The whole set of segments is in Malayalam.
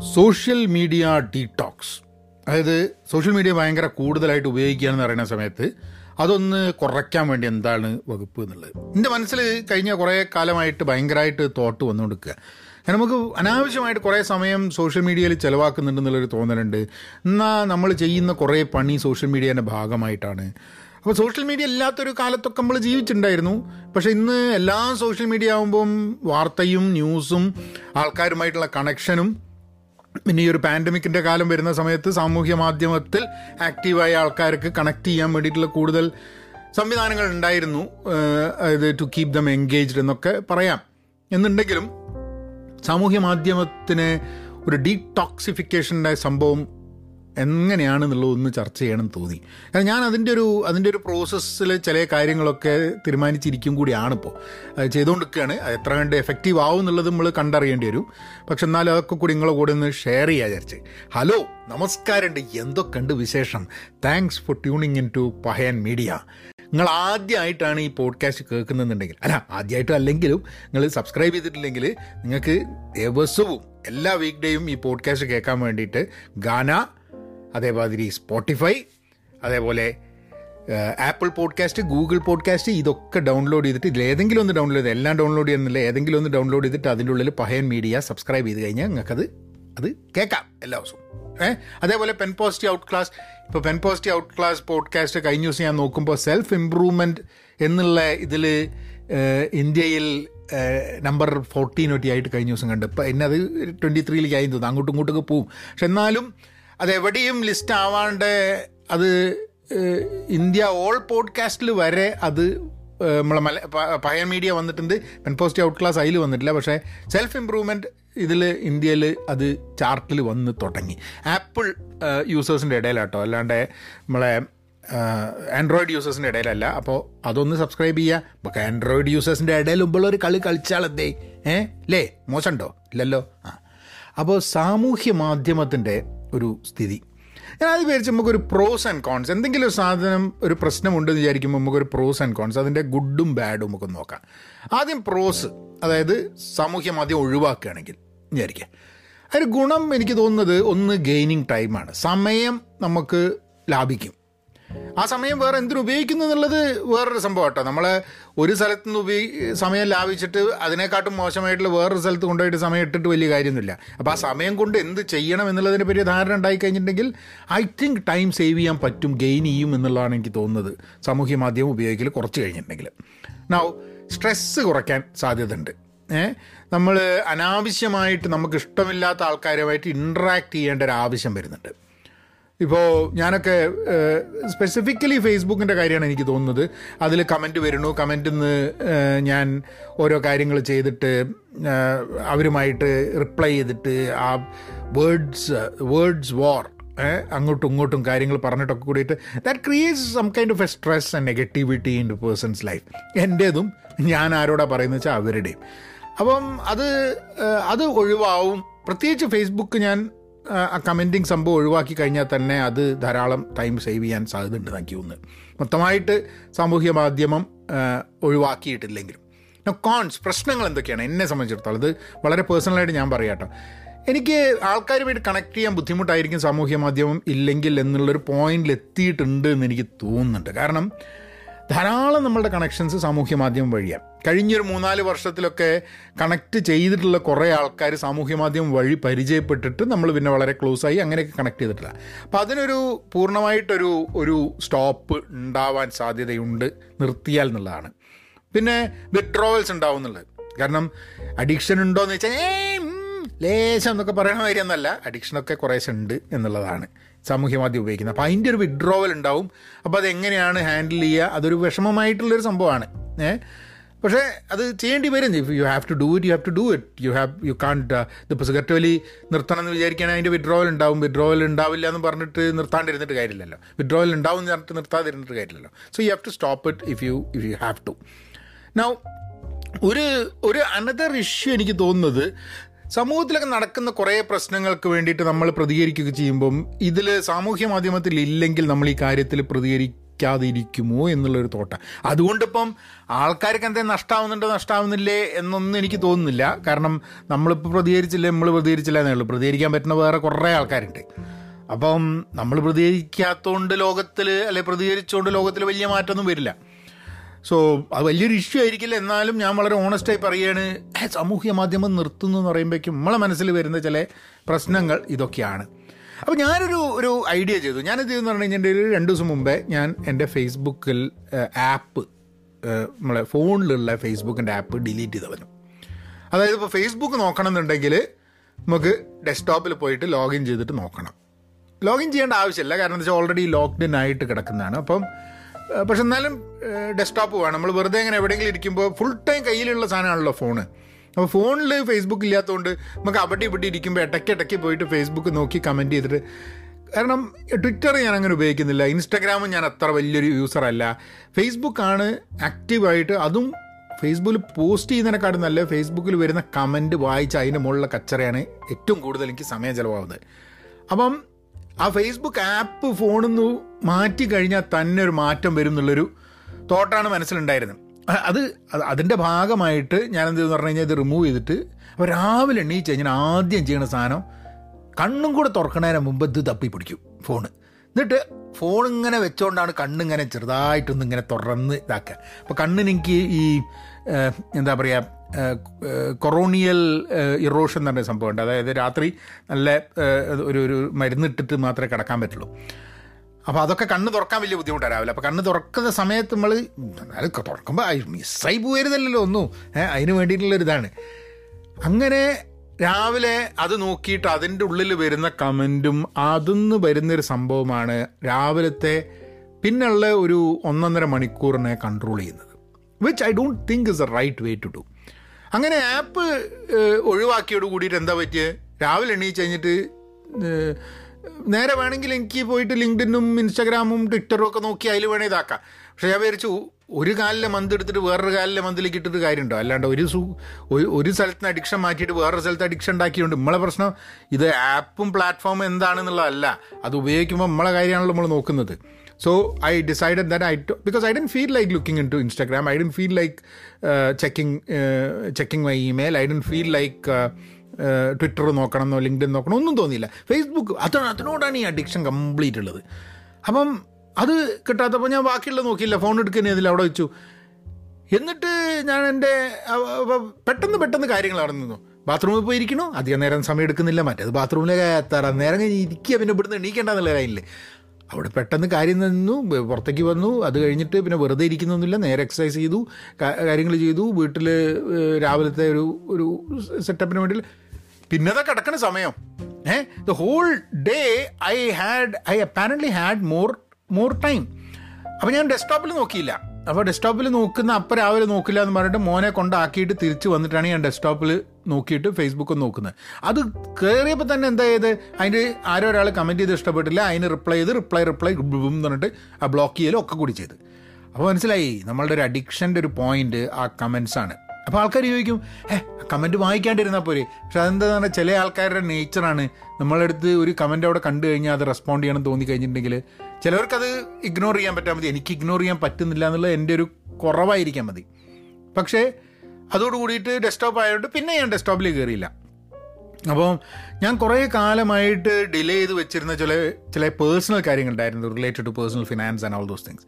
Social media detox. അതായത് സോഷ്യൽ മീഡിയ ഭയങ്കര കൂടുതലായിട്ട് ഉപയോഗിക്കുകയാണെന്ന് പറയുന്ന സമയത്ത് അതൊന്ന് കുറയ്ക്കാൻ വേണ്ടി എന്താണ് വകുപ്പ് എന്നുള്ളത്. എന്റെ മനസ്സിൽ കഴിഞ്ഞ കുറേ കാലമായിട്ട് ഭയങ്കരമായിട്ട് തോട്ട് വന്നുകൊടുക്കുക കാരണം നമുക്ക് അനാവശ്യമായിട്ട് കുറേ സമയം സോഷ്യൽ മീഡിയയിൽ ചിലവാക്കുന്നുണ്ടെന്നുള്ളൊരു തോന്നലുണ്ട്. എന്നാൽ നമ്മൾ ചെയ്യുന്ന കുറേ പണി സോഷ്യൽ മീഡിയേന്റെ ഭാഗമായിട്ടാണ്. അപ്പോൾ സോഷ്യൽ മീഡിയ ഇല്ലാത്തൊരു കാലത്തൊക്കെ നമ്മൾ ജീവിച്ചിട്ടുണ്ടായിരുന്നു. പക്ഷേ ഇന്ന് എല്ലാ സോഷ്യൽ മീഡിയ ആകുമ്പം വാർത്തയും ന്യൂസും ആൾക്കാരുമായിട്ടുള്ള കണക്ഷനും പിന്നെ ഈ ഒരു പാൻഡമിക്കിന്റെ കാലം വരുന്ന സമയത്ത് സാമൂഹ്യ മാധ്യമത്തിൽ ആക്റ്റീവായ ആൾക്കാർക്ക് കണക്ട് ചെയ്യാൻ വേണ്ടിയിട്ടുള്ള കൂടുതൽ സംവിധാനങ്ങൾ ഉണ്ടായിരുന്നു. അതായത് ടു കീപ് ദം എൻഗേജ്ഡ് എന്നൊക്കെ പറയാം. എന്നുണ്ടെങ്കിലും സാമൂഹ്യ മാധ്യമത്തിന് ഒരു ഡീടോക്സിഫിക്കേഷന്റെ സംഭവം എങ്ങനെയാണെന്നുള്ളത് ഒന്ന് ചർച്ച ചെയ്യണമെന്ന് തോന്നി. കാരണം ഞാൻ അതിന്റെ ഒരു അതിന്റെ ഒരു പ്രോസസ്സിൽ ചില കാര്യങ്ങളൊക്കെ തീരുമാനിച്ചിരിക്കും കൂടിയാണ് ഇപ്പോൾ ചെയ്തുകൊണ്ടിരിക്കുകയാണ്. എത്ര കണ്ട് എഫക്റ്റീവ് ആവും എന്നുള്ളത് നമ്മൾ കണ്ടറിയേണ്ടി വരും. പക്ഷെ എന്നാലും അതൊക്കെ കൂടി നിങ്ങളെ കൂടെ ഒന്ന് ഷെയർ ചെയ്യാൻ വിചാരിച്ച്. ഹലോ നമസ്കാരമുണ്ട് എന്തൊക്കെയുണ്ട് വിശേഷം? Thanks for tuning in to Pahayan media നിങ്ങൾ ആദ്യമായിട്ടാണ് ഈ പോഡ്കാസ്റ്റ് കേൾക്കുന്നുണ്ടെങ്കിൽ അല്ല ആദ്യമായിട്ടും അല്ലെങ്കിലും നിങ്ങൾ സബ്സ്ക്രൈബ് ചെയ്തിട്ടില്ലെങ്കിൽ നിങ്ങൾക്ക് ദിവസവും എല്ലാ വീക്ക് ഡേയും ഈ പോഡ്കാസ്റ്റ് കേൾക്കാൻ വേണ്ടിയിട്ട് ഗാന അതേമാതിരി സ്പോട്ടിഫൈ അതേപോലെ ആപ്പിൾ പോഡ്കാസ്റ്റ് ഗൂഗിൾ പോഡ്കാസ്റ്റ് ഇതൊക്കെ ഡൗൺലോഡ് ചെയ്തിട്ട് ഇതിൽ ഏതെങ്കിലും ഒന്ന് ഡൗൺലോഡ് ചെയ്ത് എല്ലാം ഡൗൺലോഡ് ചെയ്യുന്നില്ല ഏതെങ്കിലും ഒന്ന് ഡൗൺലോഡ് ചെയ്തിട്ട് അതിന്റെ ഉള്ളിൽ പഹയൻ മീഡിയ സബ്സ്ക്രൈബ് ചെയ്ത് കഴിഞ്ഞാൽ നിങ്ങൾക്കത് അത് കേൾക്കാം എല്ലാ ദിവസവും. ഏഹ് അതേപോലെ പെൻ പോസിറ്റീവ് ഔട്ട് ക്ലാസ് ഇപ്പോൾ Pen Positive out class podcast കഴിഞ്ഞ ദിവസം ഞാൻ നോക്കുമ്പോൾ സെൽഫ് ഇമ്പ്രൂവ്മെന്റ് എന്നുള്ള ഇതിൽ ഇന്ത്യയിൽ നമ്പർ ഫോർട്ടീൻ ഒറ്റി ആയിട്ട് കഴിഞ്ഞ ദിവസം കണ്ട്. ഇപ്പം എന്നെ അത് ട്വന്റി ത്രീയിലേക്ക് ആയി തോന്നുന്നു. അങ്ങോട്ടും ഇങ്ങോട്ടൊക്കെ പോവും. പക്ഷെ എന്നാലും അതെവിടെയും ലിസ്റ്റ് ആവാണ്ട് അത് ഇന്ത്യ ഓൾ പോഡ്കാസ്റ്റിൽ വരെ അത് നമ്മളെ മല പയർ മീഡിയ വന്നിട്ടുണ്ട്. പെൻ പോസ്റ്റ് ഔട്ട് ക്ലാസ് അതിൽ വന്നിട്ടില്ല. പക്ഷേ സെൽഫ് ഇമ്പ്രൂവ്മെന്റ് ഇതിൽ ഇന്ത്യയിൽ അത് ചാർട്ടിൽ വന്ന് തുടങ്ങി. ആപ്പിൾ യൂസേഴ്സിന്റെ ഇടയിലാട്ടോ. അല്ലാണ്ട് നമ്മളെ ആൻഡ്രോയിഡ് യൂസേഴ്സിന്റെ ഇടയിലല്ല. അപ്പോൾ അതൊന്ന് സബ്സ്ക്രൈബ് ചെയ്യുക അപ്പോൾ ആൻഡ്രോയിഡ് യൂസേഴ്സിന്റെ ഇടയിൽ മുമ്പുള്ളൊരു കളി കളിച്ചാളെന്തേ ഏ ലേ മോശമുണ്ടോ? ഇല്ലല്ലോ? ആ. അപ്പോൾ സാമൂഹ്യ മാധ്യമത്തിന്റെ ഒരു സ്ഥിതി. ഞാൻ അത് വിചാരിച്ച് നമുക്കൊരു പ്രോസ് ആൻഡ് കോൺസ് എന്തെങ്കിലും ഒരു സാധനം ഒരു പ്രശ്നമുണ്ടെന്ന് വിചാരിക്കുമ്പോൾ നമുക്കൊരു പ്രോസ് ആൻഡ് കോൺസ് അതിന്റെ ഗുഡും ബാഡും നമുക്ക് നോക്കാം. ആദ്യം പ്രോസ് അതായത് സാമൂഹ്യ ആദ്യം ഒഴിവാക്കുകയാണെങ്കിൽ വിചാരിക്കുക. അതിന് ഗുണം എനിക്ക് തോന്നുന്നത് ഒന്ന് ഗെയിനിങ് ടൈമാണ് സമയം നമുക്ക് ലാഭിക്കും. ആ സമയം വേറെ എന്തിനു ഉപയോഗിക്കുന്നു എന്നുള്ളത് വേറൊരു സംഭവം കേട്ടോ നമ്മൾ ഒരു സ്ഥലത്ത് നിന്ന് ഉപയോഗി സമയം ലാഭിച്ചിട്ട് അതിനെക്കാട്ടും മോശമായിട്ടുള്ള വേറൊരു സ്ഥലത്ത് കൊണ്ടുപോയിട്ട് സമയം ഇട്ടിട്ട് വലിയ കാര്യമൊന്നുമില്ല. അപ്പോൾ ആ സമയം കൊണ്ട് എന്ത് ചെയ്യണം എന്നുള്ളതിനെ പറ്റി ധാരണ ഉണ്ടായി കഴിഞ്ഞിട്ടുണ്ടെങ്കിൽ ഐ തിങ്ക് ടൈം സേവ് ചെയ്യാൻ പറ്റും ഗെയിൻ ചെയ്യും എന്നുള്ളതാണ് എനിക്ക് തോന്നുന്നത്. സാമൂഹ്യ മാധ്യമം ഉപയോഗിക്കൽ കുറച്ച് കഴിഞ്ഞിട്ടുണ്ടെങ്കിൽ. നൗ സ്ട്രെസ്സ് കുറയ്ക്കാൻ സാധ്യതയുണ്ട്. നമ്മൾ അനാവശ്യമായിട്ട് നമുക്ക് ഇഷ്ടമില്ലാത്ത ആൾക്കാരുമായിട്ട് ഇൻട്രാക്ട് ചെയ്യേണ്ട ഒരു ആവശ്യം വരുന്നുണ്ട്. ഇപ്പോൾ ഞാനൊക്കെ സ്പെസിഫിക്കലി ഫേസ്ബുക്കിന്റെ കാര്യമാണ് എനിക്ക് തോന്നുന്നത്. അതിൽ കമന്റ് വരുന്നു. കമന്റിൽ നിന്ന് ഞാൻ ഓരോ കാര്യങ്ങൾ ചെയ്തിട്ട് അവരുമായിട്ട് റിപ്ലൈ ചെയ്തിട്ട് ആ വേർഡ്സ് വേർഡ്സ് വാർ അങ്ങോട്ടും ഇങ്ങോട്ടും കാര്യങ്ങൾ പറഞ്ഞിട്ടൊക്കെ കൂടിയിട്ട് that creates some kind of a stress and negativity in person's life എന്റേതും ഞാൻ ആരോടാ പറയുന്നത് വെച്ചാൽ അവരുടെയും. അപ്പം അത് അത് ഒഴിവാവും. പ്രത്യേകിച്ച് ഫേസ്ബുക്ക് ഞാൻ ആ കമന്റിങ് സംഭവം ഒഴിവാക്കി കഴിഞ്ഞാൽ തന്നെ അത് ധാരാളം ടൈം സേവ് ചെയ്യാൻ സാധ്യതയുണ്ട് എനിക്ക് തോന്നുന്നു മൊത്തമായിട്ട് സാമൂഹ്യ മാധ്യമം ഒഴിവാക്കിയിട്ടില്ലെങ്കിലും. കോൺസ് പ്രശ്നങ്ങൾ എന്തൊക്കെയാണ്? എന്നെ സംബന്ധിച്ചിടത്തോളം ഇത് വളരെ പേഴ്സണലായിട്ട് ഞാൻ പറയാട്ടോ എനിക്ക് ആൾക്കാരുമായിട്ട് കണക്ട് ചെയ്യാൻ ബുദ്ധിമുട്ടായിരിക്കും സാമൂഹ്യ മാധ്യമം ഇല്ലെങ്കിൽ എന്നുള്ളൊരു പോയിന്റിൽ എത്തിയിട്ടുണ്ട് എന്ന് എനിക്ക് തോന്നുന്നുണ്ട്. കാരണം ധാരാളം നമ്മളുടെ കണക്ഷൻസ് സാമൂഹ്യ മാധ്യമം വഴിയാണ് കഴിഞ്ഞൊരു മൂന്നാൽ വർഷത്തിലൊക്കെ കണക്ട് ചെയ്തിട്ടുള്ള കുറേ ആൾക്കാർ സാമൂഹ്യ മാധ്യമം വഴി പരിചയപ്പെട്ടിട്ട് നമ്മൾ പിന്നെ വളരെ ക്ലോസ് ആയി അങ്ങനെയൊക്കെ കണക്ട് ചെയ്തിട്ടില്ല. അപ്പോൾ അതിനൊരു പൂർണമായിട്ടൊരു ഒരു സ്റ്റോപ്പ് ഉണ്ടാവാൻ സാധ്യതയുണ്ട് നിർത്തിയാൽ എന്നുള്ളതാണ്. പിന്നെ വിഡ്രോവൽസ് ഉണ്ടാവും എന്നുള്ളത്. കാരണം അഡിക്ഷൻ ഉണ്ടോ എന്ന് വെച്ചാൽ ലേശം എന്നൊക്കെ പറയണ മാതിരി അഡിക്ഷനൊക്കെ കുറേശ്ശെ ഉണ്ട് എന്നുള്ളതാണ്. സാമൂഹ്യ മാധ്യമം ഉപയോഗിക്കുന്നത്. അപ്പോൾ അതിന്റെ ഒരു വിഡ്രോവൽ ഉണ്ടാവും. അപ്പോൾ അതെങ്ങനെയാണ് ഹാൻഡിൽ ചെയ്യുക? അതൊരു വിഷമമായിട്ടുള്ളൊരു സംഭവമാണ്. ഏഹ് പക്ഷേ അത് ചെയ്യേണ്ടി വരും. You have to do it you have to do it you have you can ഇതിപ്പോൾ സിഗരറ്റ് വലി നിർത്തണം എന്ന് വിചാരിക്കുകയാണെങ്കിൽ അതിന്റെ വിഡ്രോവൽ ഉണ്ടാവും. വിഡ്രോവൽ ഉണ്ടാവില്ല എന്ന് പറഞ്ഞിട്ട് നിർത്താണ്ടിരുന്നിട്ട് കാര്യമില്ലല്ലോ. വിഡ്രോവൽ ഉണ്ടാവും എന്ന് പറഞ്ഞിട്ട് നിർത്താതിരുന്നിട്ട് കാര്യമില്ലല്ലോ. So you have to stop it if you if you have to now ഒരു ഒരു അനദർ ഇഷ്യൂ എനിക്ക് തോന്നുന്നത് സമൂഹത്തിലൊക്കെ നടക്കുന്ന കുറേ പ്രശ്നങ്ങൾക്ക് വേണ്ടിയിട്ട് നമ്മൾ പ്രതികരിക്കുകയൊക്കെ ചെയ്യുമ്പം ഇതിൽ സാമൂഹ്യ മാധ്യമത്തിൽ ഇല്ലെങ്കിൽ നമ്മൾ ഈ കാര്യത്തിൽ പ്രതികരിക്കാതിരിക്കുമോ എന്നുള്ളൊരു തോട്ട. അതുകൊണ്ടിപ്പം ആൾക്കാർക്ക് എന്തെങ്കിലും നഷ്ടമാവുന്നുണ്ടോ നഷ്ടമാവുന്നില്ലേ എന്നൊന്നും എനിക്ക് തോന്നുന്നില്ല. കാരണം നമ്മളിപ്പോൾ പ്രതികരിച്ചില്ല നമ്മൾ പ്രതികരിച്ചില്ല എന്നേ ഉള്ളൂ. പ്രതികരിക്കാൻ പറ്റുന്ന വേറെ കുറേ ആൾക്കാരുണ്ട്. അപ്പം നമ്മൾ പ്രതികരിക്കാത്തതുകൊണ്ട് ലോകത്തിൽ അല്ലെ പ്രതികരിച്ചുകൊണ്ട് ലോകത്തിൽ വലിയ മാറ്റമൊന്നും വരില്ല. സോ അത് വലിയൊരു ഇഷ്യൂ ആയിരിക്കില്ല. എന്നാലും ഞാൻ വളരെ ഓണസ്റ്റായി പറയുകയാണ് "ഏ, സാമൂഹ്യ മാധ്യമം നിർത്തുന്നു എന്ന് പറയുമ്പോഴേക്കും നമ്മളെ മനസ്സിൽ വരുന്ന ചില പ്രശ്നങ്ങൾ ഇതൊക്കെയാണ്. അപ്പോൾ ഞാനൊരു ഒരു ഐഡിയ ചെയ്തു. ഞാനിത് എന്ന് പറഞ്ഞു ഒരു രണ്ട് ദിവസം മുമ്പേ ഞാൻ എന്റെ ഫേസ്ബുക്കിൽ ആപ്പ് നമ്മളെ ഫോണിലുള്ള ഫേസ്ബുക്കിന്റെ ആപ്പ് ഡിലീറ്റ് ചെയ്ത് കളഞ്ഞു. അതായത് ഇപ്പോൾ ഫേസ്ബുക്ക് നോക്കണം എന്നുണ്ടെങ്കിൽ നമുക്ക് ഡെസ്ക്ടോപ്പിൽ പോയിട്ട് ലോഗിൻ ചെയ്തിട്ട് നോക്കണം. ലോഗിൻ ചെയ്യേണ്ട ആവശ്യമില്ല. കാരണം എന്താ വെച്ചാൽ ഓൾറെഡി ലോക്ക്ഡ് ആയിട്ട് കിടക്കുന്നതാണ്. അപ്പം പക്ഷെ എന്നാലും ഡെസ്ക്ടോപ്പ് വേണം. നമ്മൾ വെറുതെ ഇങ്ങനെ എവിടെയെങ്കിലും ഇരിക്കുമ്പോൾ ഫുൾ ടൈം കയ്യിലുള്ള സാധനമാണല്ലോ ഫോണ് അപ്പോൾ ഫോണിൽ ഫേസ്ബുക്ക് ഇല്ലാത്തതുകൊണ്ട് നമുക്ക് അവിടെ ഇവിടെ ഇരിക്കുമ്പോൾ ഇടയ്ക്ക് ഇടയ്ക്ക് പോയിട്ട് ഫേസ്ബുക്ക് നോക്കി കമന്റ് ചെയ്തിട്ട് കാരണം ട്വിറ്റർ ഞാൻ അങ്ങനെ ഉപയോഗിക്കുന്നില്ല. ഇൻസ്റ്റാഗ്രാമും ഞാൻ അത്ര വലിയൊരു യൂസറല്ല ഫേസ്ബുക്കാണ് ആക്റ്റീവായിട്ട് അതും ഫേസ്ബുക്കിൽ പോസ്റ്റ് ചെയ്യുന്നതിനെക്കാട്ടും നല്ല ഫേസ്ബുക്കിൽ വരുന്ന കമന്റ് വായിച്ച് അതിന്റെ മുകളിലുള്ള കച്ചറയാണ് ഏറ്റവും കൂടുതൽ എനിക്ക് സമയം ചിലവാകുന്നത്. അപ്പം ആ ഫേസ്ബുക്ക് ആപ്പ് ഫോണിൽ നിന്ന് മാറ്റി കഴിഞ്ഞാൽ തന്നെ ഒരു മാറ്റം വരും എന്നുള്ളൊരു തോട്ടാണ് മനസ്സിലുണ്ടായിരുന്നത്. അത് അത് അതിന്റെ ഭാഗമായിട്ട് ഞാൻ എന്ത് പറഞ്ഞു കഴിഞ്ഞാൽ ഇത് റിമൂവ് ചെയ്തിട്ട് അപ്പോൾ രാവിലെ എണ്ണീച്ച് കഴിഞ്ഞാൽ ആദ്യം ചെയ്യുന്ന സാധനം കണ്ണും കൂടെ തുറക്കണതിന് മുമ്പ് ഇത് തപ്പി പിടിക്കും ഫോണ് എന്നിട്ട് ഫോൺ ഇങ്ങനെ വെച്ചുകൊണ്ടാണ് കണ്ണിങ്ങനെ ചെറുതായിട്ടൊന്ന് ഇങ്ങനെ തുറന്ന് ഇതാക്കുക. അപ്പോൾ കണ്ണിന് എനിക്ക് ഈ എന്താ പറയുക കൊറോണിയൽ ഇറോഷൻ എന്ന് പറഞ്ഞ സംഭവമുണ്ട്. അതായത് രാത്രി നല്ല ഒരു ഒരു മരുന്നിട്ടിട്ട് മാത്രമേ കിടക്കാൻ പറ്റുള്ളൂ. അപ്പോൾ അതൊക്കെ കണ്ണ് തുറക്കാൻ വലിയ ബുദ്ധിമുട്ടാണ് രാവിലെ അപ്പോൾ കണ്ണ് തുറക്കുന്ന സമയത്ത് നമ്മൾ തുറക്കുമ്പോൾ മിസ്സായി പോയരുതല്ലോ ഒന്നും. അതിന് വേണ്ടിയിട്ടുള്ളൊരു ഇതാണ് അങ്ങനെ രാവിലെ അത് നോക്കിയിട്ട് അതിന്റെ ഉള്ളിൽ വരുന്ന കമന്റും അതിന്ന് വരുന്നൊരു സംഭവമാണ് രാവിലത്തെ പിന്നുള്ള ഒരു ഒന്നൊന്നര മണിക്കൂറിനെ കൺട്രോൾ ചെയ്യുന്നത്. Which I don't think is a right way to do അങ്ങനെ ആപ്പ് ഒഴിവാക്കിയോട് കൂടിയിട്ട് എന്താ പറ്റിയത് രാവിലെ എണീച്ച് കഴിഞ്ഞിട്ട് നേരെ വേണമെങ്കിൽ എനിക്ക് പോയിട്ട് ലിങ്ക്ഡിനും ഇൻസ്റ്റാഗ്രാമും ട്വിറ്ററും ഒക്കെ നോക്കി അതിൽ വേണേ ഇതാക്കാം. പക്ഷേ ഞാൻ വിചാരിച്ചു ഒരു കാലിലെ മന്ത് എടുത്തിട്ട് വേറൊരു കാലിലെ മന്തിലേക്ക് ഇട്ടിട്ട് കാര്യമുണ്ടോ? അല്ലാണ്ട് ഒരു സു ഒരു സ്ഥലത്ത് നിന്ന് അഡിക്ഷൻ മാറ്റിയിട്ട് വേറൊരു സ്ഥലത്ത് അഡിക്ഷൻ ഉണ്ടാക്കിയുണ്ട് നമ്മളെ പ്രശ്നം ഇത് ആപ്പും പ്ലാറ്റ്ഫോമും എന്താണെന്നുള്ളതല്ല. അത് ഉപയോഗിക്കുമ്പോൾ നമ്മളെ കാര്യമാണല്ലോ നമ്മൾ നോക്കുന്നത്. So I decide that I because I don't feel like looking into Instagram I don't feel like checking checking my email I don't feel like Twitter നോക്കണമെന്നോ LinkedIn നോക്കണം ഒന്നും തോന്നിയില്ല. ഫേസ്ബുക്ക് അതാണ് അതിനോടാണ് ഈ അഡിക്ഷൻ കംപ്ലീറ്റ് ഉള്ളത്. അപ്പം അത് കിട്ടാത്തപ്പോൾ ഞാൻ ബാക്കിയുള്ളത് നോക്കിയില്ല. ഫോൺ എടുക്കുന്ന ഇതിൽ അവിടെ വെച്ചു. എന്നിട്ട് ഞാൻ എന്റെ പെട്ടെന്ന് പെട്ടെന്ന് കാര്യങ്ങൾ നടന്നു ബാത്റൂമിൽ പോയി ഇരിക്കണോ അധികം നേരം സമയം എടുക്കുന്നില്ല. മറ്റേത് ബാത്റൂമിലേക്ക് എത്താറ നേരം കഴിഞ്ഞ് ഇരിക്കുക. പിന്നെ ഇവിടുന്ന് എണീക്കേണ്ടെന്നുള്ള ലൈനിൽ അവിടെ പെട്ടെന്ന് കാര്യം നിന്നു പുറത്തേക്ക് വന്നു. അത് കഴിഞ്ഞിട്ട് പിന്നെ വെറുതെ ഇരിക്കുന്നൊന്നുമില്ല. നേരെ എക്സസൈസ് ചെയ്തു കാര്യങ്ങൾ ചെയ്തു. വീട്ടിൽ രാവിലത്തെ ഒരു ഒരു സെറ്റപ്പിന് വേണ്ടി അതൊക്കെ കിടക്കുന്ന സമയം. ഏ the whole day I had I apparently had more more time അപ്പോൾ ഞാൻ ഡെസ്ക്ടോപ്പിൽ നോക്കിയില്ല. അപ്പോൾ ഡെസ്ക്ടോപ്പിൽ നോക്കുന്ന അപ്പം രാവിലെ നോക്കില്ല എന്ന് പറഞ്ഞിട്ട് മോനെ കൊണ്ടാക്കിയിട്ട് തിരിച്ച് വന്നിട്ടാണ് ഞാൻ ഡെസ്ക്ടോപ്പിൽ നോക്കിയിട്ട് ഫേസ്ബുക്ക് നോക്കുന്നത്. അത് കയറിയപ്പോൾ തന്നെ എന്താ ചെയ്ത്? അതിന് ആരോ ഒരാൾ കമന്റ് ചെയ്ത് ഇഷ്ടപ്പെട്ടില്ല. അതിന് റിപ്ലൈ ചെയ്ത് റിപ്ലൈ റിപ്ലൈ എന്ന് പറഞ്ഞിട്ട് ആ ബ്ലോക്ക് ചെയ്യലും ഒക്കെ കൂടി ചെയ്ത്. അപ്പോൾ മനസ്സിലായി നമ്മളുടെ ഒരു അഡിക്ഷന്റെ ഒരു പോയിന്റ് ആ കമൻസാണ് അപ്പോൾ ആൾക്കാർ ചോദിക്കും ഏ കമന്റ് വായിക്കാണ്ടിരുന്നാൽ പോരെ? പക്ഷെ അതെന്താന്ന് പറഞ്ഞാൽ ചില ആൾക്കാരുടെ നേച്ചറാണ് നമ്മളടുത്ത് ഒരു കമന്റ് അവിടെ കണ്ടു കഴിഞ്ഞാൽ അത് റെസ്പോണ്ട് ചെയ്യണം തോന്നി കഴിഞ്ഞിട്ടുണ്ടെങ്കിൽ ചിലവർക്കത് ഇഗ്നോർ ചെയ്യാൻ പറ്റാൻ മതി. എനിക്ക് ഇഗ്നോർ ചെയ്യാൻ പറ്റുന്നില്ല എന്നുള്ളത് എന്റെ ഒരു കുറവായിരിക്കാൻ മതി. പക്ഷേ അതോട് കൂടിയിട്ട് ഡെസ്ക്ടോപ്പ് ആയതുകൊണ്ട് പിന്നെ ഞാൻ ഡെസ്ക്ടോപ്പിൽ കയറിയില്ല അപ്പം ഞാൻ കുറേ കാലമായിട്ട് ഡിലേ ചെയ്ത് വെച്ചിരുന്ന ചില ചില personal കാര്യങ്ങളുണ്ടായിരുന്നു related to personal finance and all those things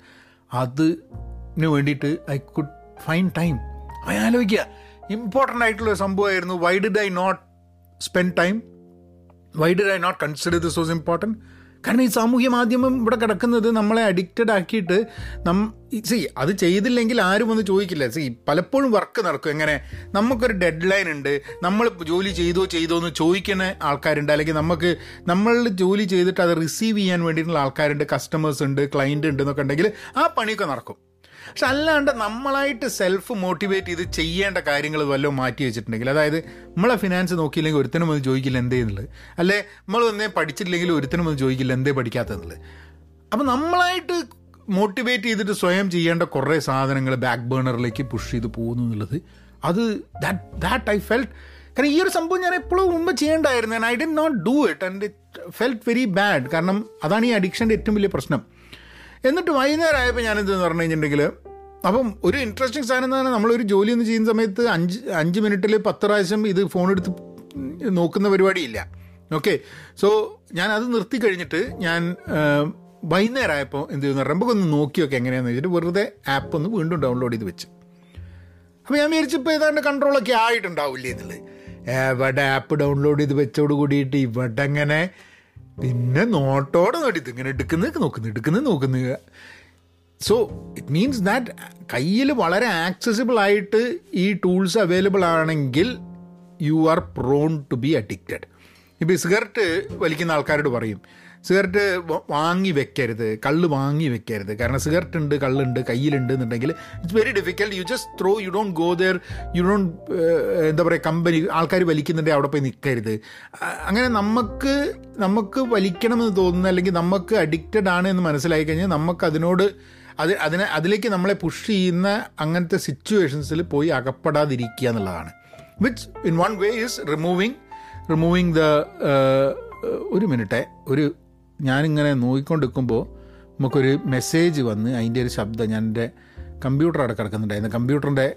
അതിന് വേണ്ടിയിട്ട് ഐ കുഡ് ഫൈൻ ടൈം അപ്പം ഞാൻ ആലോചിക്കുക ഇമ്പോർട്ടന്റ് ആയിട്ടുള്ള ഒരു സംഭവമായിരുന്നു why did I not spend time why did I not consider this was important കാരണം ഈ സാമൂഹ്യ മാധ്യമം ഇവിടെ കിടക്കുന്നത് നമ്മളെ അഡിക്റ്റഡ് ആക്കിയിട്ട് നം സി അത് ചെയ്തില്ലെങ്കിൽ ആരും ഒന്ന് ചോദിക്കില്ല. സി പലപ്പോഴും വർക്ക് നടക്കും. എങ്ങനെ? നമുക്കൊരു ഡെഡ് ലൈൻ ഉണ്ട്. നമ്മൾ ജോലി ചെയ്തോ ചെയ്തോ എന്ന് ചോദിക്കുന്ന ആൾക്കാരുണ്ട്. അല്ലെങ്കിൽ നമുക്ക് നമ്മൾ ജോലി ചെയ്തിട്ട് അത് റിസീവ് ചെയ്യാൻ വേണ്ടിയിട്ടുള്ള ആൾക്കാരുണ്ട് കസ്റ്റമേഴ്സ് ഉണ്ട് ക്ലയന്റ് ഉണ്ട് എന്നൊക്കെ ഉണ്ടെങ്കിൽ ആ പണിയൊക്കെ നടക്കും. പക്ഷെ അല്ലാണ്ട് നമ്മളായിട്ട് സെൽഫ് മോട്ടിവേറ്റ് ചെയ്ത് ചെയ്യേണ്ട കാര്യങ്ങൾ വല്ലതും മാറ്റി വെച്ചിട്ടുണ്ടെങ്കിൽ അതായത് നമ്മളെ ഫിനാൻസ് നോക്കിയില്ലെങ്കിൽ ഒരുത്തനും അത് ചോദിക്കില്ല എന്തേ എന്നുള്ളത് അല്ലെ നമ്മൾ ഒന്നേ പഠിച്ചിട്ടില്ലെങ്കിൽ ഒരുത്തനും അത് ചോദിക്കില്ല എന്തേ പഠിക്കാത്തതെന്നുള്ളത്. അപ്പം നമ്മളായിട്ട് മോട്ടിവേറ്റ് ചെയ്തിട്ട് സ്വയം ചെയ്യേണ്ട കുറേ സാധനങ്ങൾ ബാക്ക് ബേണറിലേക്ക് പുഷ് ചെയ്ത് പോകുന്നു എന്നുള്ളത് അത് ദാറ്റ് ദാറ്റ് ഐ ഫെൽറ്റ് കാരണം ഈ ഒരു സംഭവം ഞാൻ എപ്പോഴും മുമ്പ് ചെയ്യേണ്ടായിരുന്നു I did not do it and it felt very bad കാരണം അതാണ് ഈ അഡിക്ഷന്റെ ഏറ്റവും വലിയ പ്രശ്നം. എന്നിട്ട് വൈകുന്നേരം ആയപ്പോൾ ഞാനെന്തെന്ന് പറഞ്ഞു കഴിഞ്ഞിട്ടുണ്ടെങ്കിൽ അപ്പം ഒരു ഇൻട്രസ്റ്റിംഗ് സാധനം എന്ന് പറഞ്ഞാൽ നമ്മളൊരു ജോലി ഒന്ന് ചെയ്യുന്ന സമയത്ത് അഞ്ച് അഞ്ച് മിനിറ്റിൽ പത്ത് പ്രാവശ്യം ഇത് ഫോണെടുത്ത് നോക്കുന്ന പരിപാടിയില്ല. ഓക്കെ സോ ഞാൻ അത് നിർത്തി കഴിഞ്ഞിട്ട് ഞാൻ വൈകുന്നേരം ആയപ്പോൾ എന്ത് ചെയ്യുന്ന നമുക്കൊന്ന് നോക്കിയൊക്കെ എങ്ങനെയാണെന്ന് വെച്ചിട്ട് വെറുതെ ആപ്പ് ഒന്ന് വീണ്ടും ഡൗൺലോഡ് ചെയ്ത് വെച്ച്. അപ്പോൾ ഞാൻ വിചാരിച്ചപ്പോൾ ഏതാണ്ട് കൺട്രോളൊക്കെ ആയിട്ടുണ്ടാവില്ലേ എന്നുള്ളത്. എവിടെ ആപ്പ് ഡൗൺലോഡ് ചെയ്ത് വെച്ചോട് കൂടിയിട്ട് ഇവിടെ പിന്നെ നോട്ടോടെ നോട്ടി ഇങ്ങനെ എടുക്കുന്നത് നോക്കുന്നു എടുക്കുന്നത് നോക്കുന്നു. സോ ഇറ്റ് മീൻസ് ദാറ്റ് കയ്യിൽ വളരെ ആക്സസിബിൾ ആയിട്ട് ഈ ടൂൾസ് അവൈലബിൾ ആണെങ്കിൽ you are prone to be addicted ഇപ്പോൾ സിഗരറ്റ് വലിക്കുന്ന ആൾക്കാരോട് പറയും സിഗരറ്റ് വാങ്ങി വെക്കരുത് കള്ള് വാങ്ങി വെക്കരുത്. കാരണം സിഗരറ്റ് ഉണ്ട് കള്ളുണ്ട് കയ്യിലുണ്ട് എന്നുണ്ടെങ്കിൽ it's very difficult you just throw you don't go there you don't എന്താ പറയുക കമ്പനി ആൾക്കാർ വലിക്കുന്നുണ്ടെങ്കിൽ അവിടെ പോയി നിൽക്കരുത് അങ്ങനെ നമുക്ക് നമുക്ക് വലിക്കണമെന്ന് തോന്നുന്ന അല്ലെങ്കിൽ നമുക്ക് അഡിക്റ്റഡ് ആണ് എന്ന് മനസ്സിലായി കഴിഞ്ഞാൽ നമുക്ക് അതിനോട് അത് അതിനെ അതിലേക്ക് നമ്മളെ പുഷ് ചെയ്യുന്ന അങ്ങനത്തെ സിറ്റുവേഷൻസിൽ പോയി അകപ്പെടാതിരിക്കുക എന്നുള്ളതാണ്. Which in one way is removing removing the ഒരു മിനിറ്റെ ഒരു ഞാനിങ്ങനെ നോക്കിക്കൊണ്ടിരിക്കുമ്പോൾ നമുക്കൊരു മെസ്സേജ് വന്ന് അതിന്റെ ഒരു ശബ്ദം ഞാൻ എന്റെ കമ്പ്യൂട്ടർ അവിടെ കിടക്കുന്നുണ്ടായിരുന്നു. കമ്പ്യൂട്ടറിന്റെ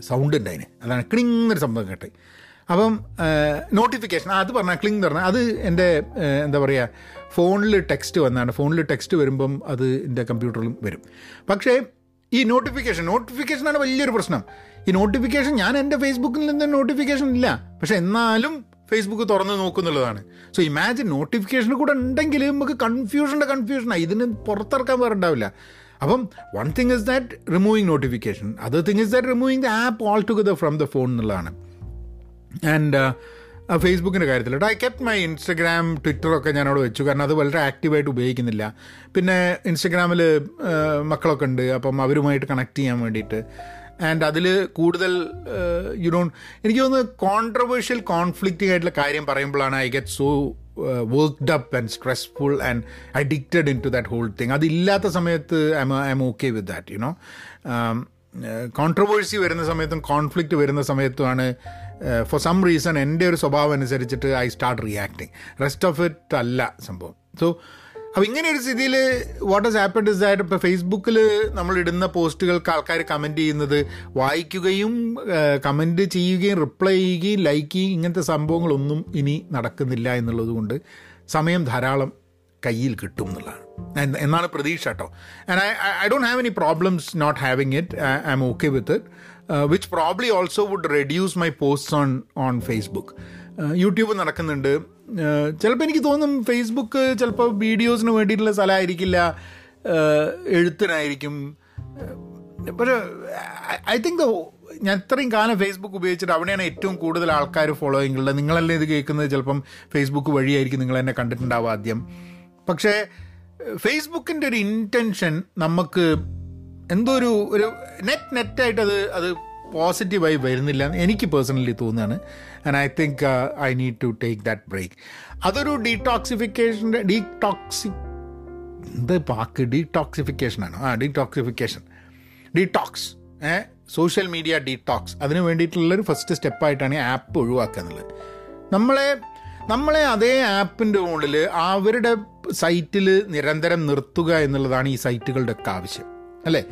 സൗണ്ട് ഉണ്ട് അതിന് അതാണ് ക്ലിങ് എന്നൊരു സംഭവം കേട്ടെ. അപ്പം നോട്ടിഫിക്കേഷൻ അത് പറഞ്ഞാൽ ക്ലിങ് എന്ന് പറഞ്ഞാൽ അത് എന്റെ എന്താ പറയുക ഫോണിൽ ടെക്സ്റ്റ് വന്നാണ്. ഫോണിൽ ടെക്സ്റ്റ് വരുമ്പം അത് എന്റെ കമ്പ്യൂട്ടറിലും വരും. പക്ഷേ ഈ നോട്ടിഫിക്കേഷൻ നോട്ടിഫിക്കേഷനാണ് വലിയൊരു പ്രശ്നം. ഈ നോട്ടിഫിക്കേഷൻ ഞാൻ എന്റെ ഫേസ്ബുക്കിൽ നിന്ന് നോട്ടിഫിക്കേഷൻ ഇല്ല. പക്ഷെ എന്നാലും ഫേസ്ബുക്ക് തുറന്ന് നോക്കുന്നുള്ളതാണ്. സോ ഇമാജിൻ നോട്ടിഫിക്കേഷൻ കൂടെ ഉണ്ടെങ്കിൽ നമുക്ക് കൺഫ്യൂഷന്റെ കൺഫ്യൂഷനാണ് ഇതിന് പുറത്തിറക്കാൻ വേറെ ഉണ്ടാവില്ല. അപ്പം one thing is that removing notification other thing is that removing the app altogether from the phone എന്നുള്ളതാണ് ആൻഡ് ഫേസ്ബുക്കിന്റെ കാര്യത്തിൽ കേട്ടോ. ഐ കെപ്റ്റ് മൈ ഇൻസ്റ്റഗ്രാം ട്വിറ്ററൊക്കെ ഞാനവിടെ വെച്ചു. കാരണം അത് വളരെ ആക്റ്റീവായിട്ട് ഉപയോഗിക്കുന്നില്ല. പിന്നെ ഇൻസ്റ്റഗ്രാമിൽ മക്കളൊക്കെ ഉണ്ട്. അപ്പം അവരുമായിട്ട് കണക്ട് ചെയ്യാൻ വേണ്ടിയിട്ട്. ആൻഡ് അതിൽ കൂടുതൽ യു ഡോൺ എനിക്ക് തോന്നുന്നു കോൺട്രവേഴ്ഷ്യൽ കോൺഫ്ലിക്റ്റിംഗ് ആയിട്ടുള്ള കാര്യം പറയുമ്പോഴാണ് I get so worked up and stressful and addicted into that whole thing അതില്ലാത്ത സമയത്ത് I I'm okay with that you know controversy വരുന്ന സമയത്തും കോൺഫ്ലിക്റ്റ് വരുന്ന സമയത്തുമാണ് ഫോർ സം റീസൺ എന്റെ ഒരു സ്വഭാവം അനുസരിച്ചിട്ട് I start reacting rest of it അല്ല സംഭവം. സോ അപ്പോൾ ഇങ്ങനെ ഒരു സ്ഥിതിയിൽ what has happened is that ഇപ്പോൾ ഫേസ്ബുക്കിൽ നമ്മൾ ഇടുന്ന പോസ്റ്റുകൾക്ക് ആൾക്കാർ കമന്റ് ചെയ്യുന്നത് വായിക്കുകയും കമന്റ് ചെയ്യുകയും റിപ്ലൈ ചെയ്യുകയും ലൈക്ക് ചെയ്യുകയും ഇങ്ങനത്തെ സംഭവങ്ങളൊന്നും ഇനി നടക്കുന്നില്ല എന്നുള്ളത് കൊണ്ട് സമയം ധാരാളം കയ്യിൽ കിട്ടും എന്നുള്ളതാണ്. എന്നാണ് പ്രതീക്ഷ കേട്ടോ and I I don't have any problems not having it I'm okay with it which probably also would reduce my posts on on Facebook YouTube നടക്കുന്നുണ്ട്. ചിലപ്പോൾ എനിക്ക് തോന്നും ഫേസ്ബുക്ക് ചിലപ്പോൾ വീഡിയോസിന് വേണ്ടിയിട്ടുള്ള സ്ഥലമായിരിക്കില്ല. എഴുത്തിനായിരിക്കും. പക്ഷേ ഐ തിങ്ക് ഞാൻ ഇത്രയും കാലം ഫേസ്ബുക്ക് ഉപയോഗിച്ചിട്ട് അവിടെയാണ് ഏറ്റവും കൂടുതൽ ആൾക്കാർ ഫോളോയിങ് ഉള്ളത് നിങ്ങളല്ലേ ഇത് കേൾക്കുന്നത്? ചിലപ്പം ഫേസ്ബുക്ക് വഴിയായിരിക്കും നിങ്ങൾ എന്നെ കണ്ടിട്ടുണ്ടാവുക ആദ്യം. പക്ഷേ ഫേസ്ബുക്കിന്റെ ഒരു ഇന്റൻഷൻ നമുക്ക് എന്തോ ഒരു ഒരു നെറ്റ് നെറ്റായിട്ടത് അത് പോസിറ്റീവായി വരുന്നില്ല എന്ന് എനിക്ക് പേഴ്സണലി തോന്നുകയാണ്. And I think I need to take that break അതൊരു ഡീടോക്സിഫിക്കേഷന്റെ ഡീടോക്സി എന്ത് പാക്ക് ഡീടോക്സിഫിക്കേഷനാണ് ആ ഡീടോക്സിഫിക്കേഷൻ ഡീടോക്സ് ഏ? സോഷ്യൽ മീഡിയ ഡീടോക്സ് അതിന് വേണ്ടിയിട്ടുള്ളൊരു ഫസ്റ്റ് സ്റ്റെപ്പായിട്ടാണ് ഈ ആപ്പ് ഒഴിവാക്കുക എന്നുള്ളത്. നമ്മളെ നമ്മളെ അതേ ആപ്പിന്റെ മുകളിൽ അവരുടെ സൈറ്റിൽ നിരന്തരം നിർത്തുക എന്നുള്ളതാണ് ഈ സൈറ്റുകളുടെ ഒക്കെ ആവശ്യം. അല്ലേ?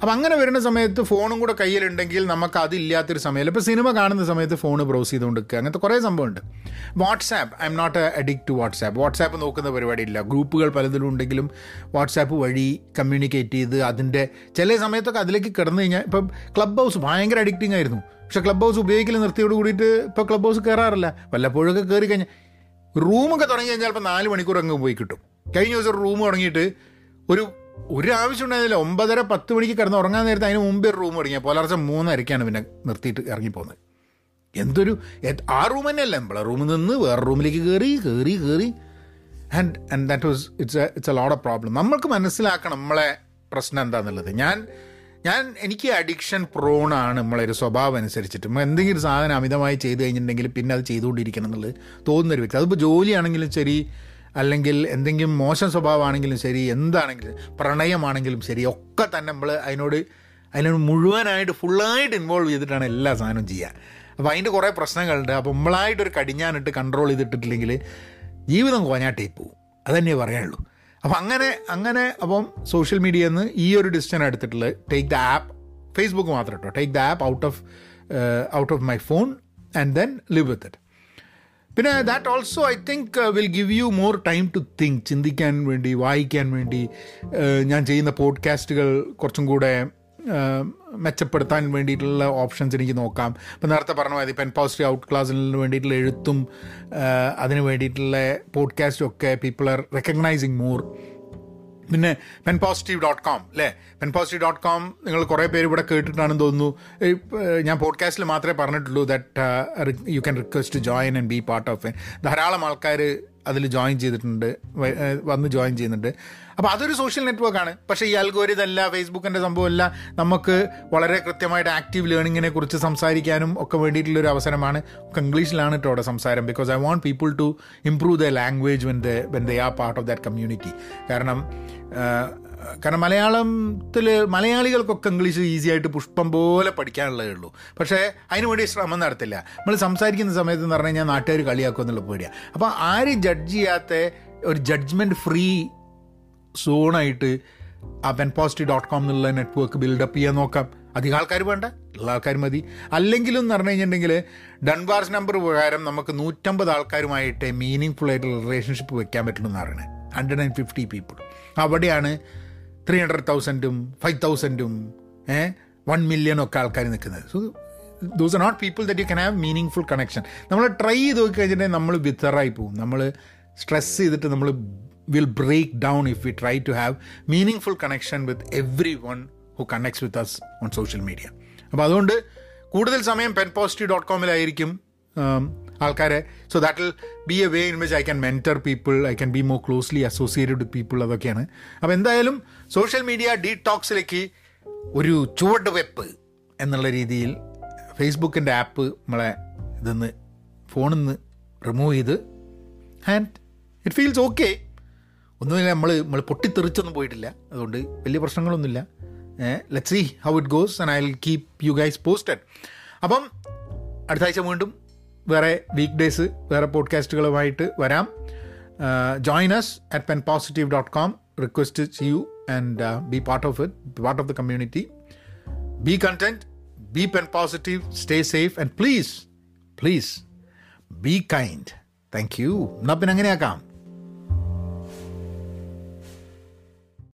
അപ്പം അങ്ങനെ വരുന്ന സമയത്ത് ഫോണും കൂടെ കയ്യിലുണ്ടെങ്കിൽ നമുക്ക് അതില്ലാത്തൊരു സമയം ഇപ്പോൾ സിനിമ കാണുന്ന സമയത്ത് ഫോൺ ബ്രൗസ് ചെയ്തുകൊണ്ടിരിക്കുക. അങ്ങനത്തെ കുറേ സംഭവമുണ്ട്. WhatsApp I'm not a addict to WhatsApp WhatsApp നോക്കുന്ന പരിപാടിയില്ല. ഗ്രൂപ്പുകൾ പലതിലും ഉണ്ടെങ്കിലും വാട്സാപ്പ് വഴി കമ്മ്യൂണിക്കേറ്റ് ചെയ്ത് അതിന്റെ ചില സമയത്തൊക്കെ അതിലേക്ക് കിടന്നു കഴിഞ്ഞാൽ ഇപ്പം ക്ലബ് ഹൗസ് ഭയങ്കര അഡിക്റ്റിംഗ് ആയിരുന്നു. പക്ഷേ ക്ലബ് ഹൗസ് ഉപയോഗിക്കൽ നിർത്തിയോട് കൂടിയിട്ട് ഇപ്പോൾ ക്ലബ് ഹൗസ് കയറാറില്ല വല്ലപ്പോഴൊക്കെ കയറി കഴിഞ്ഞാൽ റൂമൊക്കെ തുടങ്ങി കഴിഞ്ഞാൽ ചിലപ്പോൾ നാല് മണിക്കൂർ അങ്ങ് പോയി കിട്ടും. കഴിഞ്ഞ ദിവസം റൂം തുടങ്ങിയിട്ട് ഒരു ഒരു ആവശ്യം ഉണ്ടായിരുന്നില്ല ഒമ്പതര പത്ത് മണിക്ക് കിടന്ന് ഉറങ്ങാൻ നേരത്തെ അതിന് മുമ്പേ റൂം ഇറങ്ങിയ പുലർച്ചെ മൂന്നരയ്ക്കാണ് പിന്നെ നിർത്തിയിട്ട് ഇറങ്ങിപ്പോകുന്നത് എന്തൊരു ആ റൂം തന്നെയല്ല. നമ്മളെ റൂമിൽ നിന്ന് വേറെ റൂമിലേക്ക് കയറി കയറി കയറി. And and that was it's it's a load of problem നമ്മൾക്ക് മനസ്സിലാക്കണം നമ്മളെ പ്രശ്നം എന്താണെന്നുള്ളത് ഞാൻ ഞാൻ എനിക്ക് അഡിക്ഷൻ പ്രോണാണ് നമ്മളെ ഒരു സ്വഭാവം അനുസരിച്ചിട്ട്. നമ്മൾ എന്തെങ്കിലും സാധനം അമിതമായി ചെയ്ത് കഴിഞ്ഞിട്ടുണ്ടെങ്കിൽ പിന്നെ അത് ചെയ്തുകൊണ്ടിരിക്കണം എന്നുള്ളത് തോന്നുന്നൊരു വ്യക്തി. അതിപ്പോൾ ജോലിയാണെങ്കിലും ശരി അല്ലെങ്കിൽ എന്തെങ്കിലും മോശം സ്വഭാവമാണെങ്കിലും ശരി എന്താണെങ്കിലും പ്രണയമാണെങ്കിലും ശരി ഒക്കെ തന്നെ നമ്മൾ അതിനോട് അതിനോട് മുഴുവനായിട്ട് ഫുള്ളായിട്ട് ഇൻവോൾവ് ചെയ്തിട്ടാണ് എല്ലാ സാധനവും ചെയ്യുക. അപ്പോൾ അതിന്റെ കുറേ പ്രശ്നങ്ങളുണ്ട്. അപ്പോൾ നമ്മളായിട്ടൊരു കടിഞ്ഞാനിട്ട് കൺട്രോൾ ചെയ്തിട്ടില്ലെങ്കിൽ ജീവിതം കോഞ്ഞാട്ടേ പോവും. അതന്നെ പറയാനുള്ളൂ. അപ്പം അങ്ങനെ അങ്ങനെ അപ്പം സോഷ്യൽ മീഡിയയിൽ നിന്ന് ഈ ഒരു ഡിസിഷൻ എടുത്തിട്ടുള്ളത് ടേക്ക് ദ ആപ്പ് ഫേസ്ബുക്ക് മാത്രം കേട്ടോ take the app out of out of my phone and then live with it പിന്നെ that also I think will give you more time to think ചിന്തിക്കാൻ വേണ്ടി വായിക്കാൻ വേണ്ടി. ഞാൻ ചെയ്യുന്ന പോഡ്കാസ്റ്റുകൾ കുറച്ചും കൂടെ മെച്ചപ്പെടുത്താൻ വേണ്ടിയിട്ടുള്ള ഓപ്ഷൻസ് എനിക്ക് നോക്കാം. ഇപ്പം നേരത്തെ പറഞ്ഞ മതി പെൻ പോസിറ്റീവ് ഔട്ട് ക്ലാസ്സിന് വേണ്ടിയിട്ടുള്ള എഴുത്തും അതിന് വേണ്ടിയിട്ടുള്ള പോഡ്കാസ്റ്റും ഒക്കെ പീപ്പിൾ ആർ റെക്കഗ്നൈസിങ് മോർ പിന്നെ പെൻ പോസിറ്റീവ് ഡോട്ട് കോം അല്ലേ പെൻ പോസിറ്റീവ് ഡോട്ട് കോം നിങ്ങൾ കുറേ പേര് ഇവിടെ കേട്ടിട്ടാണെന്ന് തോന്നുന്നു. ഞാൻ പോഡ്കാസ്റ്റിൽ മാത്രമേ പറഞ്ഞിട്ടുള്ളൂ that you can request join and be part of a ധാരാളം ആൾക്കാർ അതിൽ ജോയിൻ ചെയ്തിട്ടുണ്ട്. വന്ന് ജോയിൻ ചെയ്യുന്നുണ്ട്. അപ്പോൾ അതൊരു സോഷ്യൽ നെറ്റ്വർക്കാണ് പക്ഷേ ഈ അൽഗോരിതല്ല ഫേസ്ബുക്കിന്റെ സംഭവമല്ല നമുക്ക് വളരെ കൃത്യമായിട്ട് ആക്റ്റീവ് ലേണിങ്ങിനെ കുറിച്ച് സംസാരിക്കാനും ഒക്കെ വേണ്ടിയിട്ടുള്ളൊരു അവസരമാണ്. ഒക്കെ ഇംഗ്ലീഷിലാണ് കേട്ടോ അവിടെ സംസാരം. Because I want people to improve the language when the when the are part of that community കാരണം കാരണം മലയാളത്തിൽ മലയാളികൾക്കൊക്കെ ഇംഗ്ലീഷ് ഈസി ആയിട്ട് പുഷ്പം പോലെ പഠിക്കാനുള്ളതേ ഉള്ളൂ. പക്ഷേ അതിന് വേണ്ടി ശ്രമം നടത്തില്ല. നമ്മൾ സംസാരിക്കുന്ന സമയത്ത് എന്ന് പറഞ്ഞു കഴിഞ്ഞാൽ നാട്ടുകാർ കളിയാക്കും എന്നുള്ള പേടിയാണ് അപ്പോൾ ആരും ജഡ്ജ് ചെയ്യാത്ത ഒരു ജഡ്ജ്മെന്റ് ഫ്രീ സോണായിട്ട് ആ പെൻ പോസിറ്റീവ് ഡോട്ട് കോം എന്നുള്ള നെറ്റ്വർക്ക് ബിൽഡപ്പ് ചെയ്യാൻ നോക്കാം. അധികം ആൾക്കാർ വേണ്ട. ഉള്ള ആൾക്കാർ മതി. അല്ലെങ്കിലും എന്ന് പറഞ്ഞു കഴിഞ്ഞിട്ടുണ്ടെങ്കിൽ ഡൺബാർസ് നമ്പർ പ്രകാരം നമുക്ക് നൂറ്റമ്പത് ആൾക്കാരുമായിട്ട് മീനിങ് ഫുൾ ആയിട്ടുള്ള റിലേഷൻഷിപ്പ് വെക്കാൻ പറ്റുള്ളൂ എന്ന് പറയുന്നത് ഹൺഡ്രഡ് ആൻഡ് ഫിഫ്റ്റി പീപ്പിൾ അവിടെയാണ് ത്രീ ഹൺഡ്രഡ് തൗസൻഡും ഫൈവ് തൗസൻഡും വൺ മില്യണും ഒക്കെ ആൾക്കാർ നിൽക്കുന്നത്. So those are not people that you can have meaningful connection നമ്മൾ ട്രൈ ചെയ്ത് നോക്കി കഴിഞ്ഞിട്ടുണ്ടെങ്കിൽ നമ്മൾ വിത്തറായി പോകും. നമ്മൾ സ്ട്രെസ് ചെയ്തിട്ട് നമ്മൾ will break down if we try to have meaningful connection with everyone who connects with us on social media അപ്പോൾ അതുകൊണ്ട് കൂടുതൽ സമയം പെൻ പോസിറ്റീവ് ഡോട്ട് കോമിലായിരിക്കും ആൾക്കാരെ. So that will be a way in which I can mentor people I can be more closely associated with people അതൊക്കെയാണ്. അപ്പോൾ എന്തായാലും സോഷ്യൽ മീഡിയ ഡീടോക്സിലേക്ക് ഒരു ചുവട് വെപ്പ് എന്നുള്ള രീതിയിൽ ഫേസ്ബുക്കിന്റെ ആപ്പ് നമ്മളെ ഇതെന്ന് ഫോണിൽ നിന്ന് റിമൂവ് ചെയ്ത് ആൻഡ് ഇറ്റ് ഫീൽസ് ഓക്കെ. ഒന്നുമില്ല നമ്മൾ നമ്മൾ പൊട്ടിത്തെറിച്ചൊന്നും പോയിട്ടില്ല. അതുകൊണ്ട് വലിയ പ്രശ്നങ്ങളൊന്നുമില്ല. Let see how it goes and I will keep you guys posted അപ്പം അടുത്ത ആഴ്ച വീണ്ടും വേറെ വീക്ക് ഡേയ്സ് വേറെ പോഡ്കാസ്റ്റുകളുമായിട്ട് വരാം. Join us at pen positive dot com requested you and uh, be part of it, part of the community. Be content, be pen positive, stay safe, and please, please be kind. Thank you. Na pinanginakam.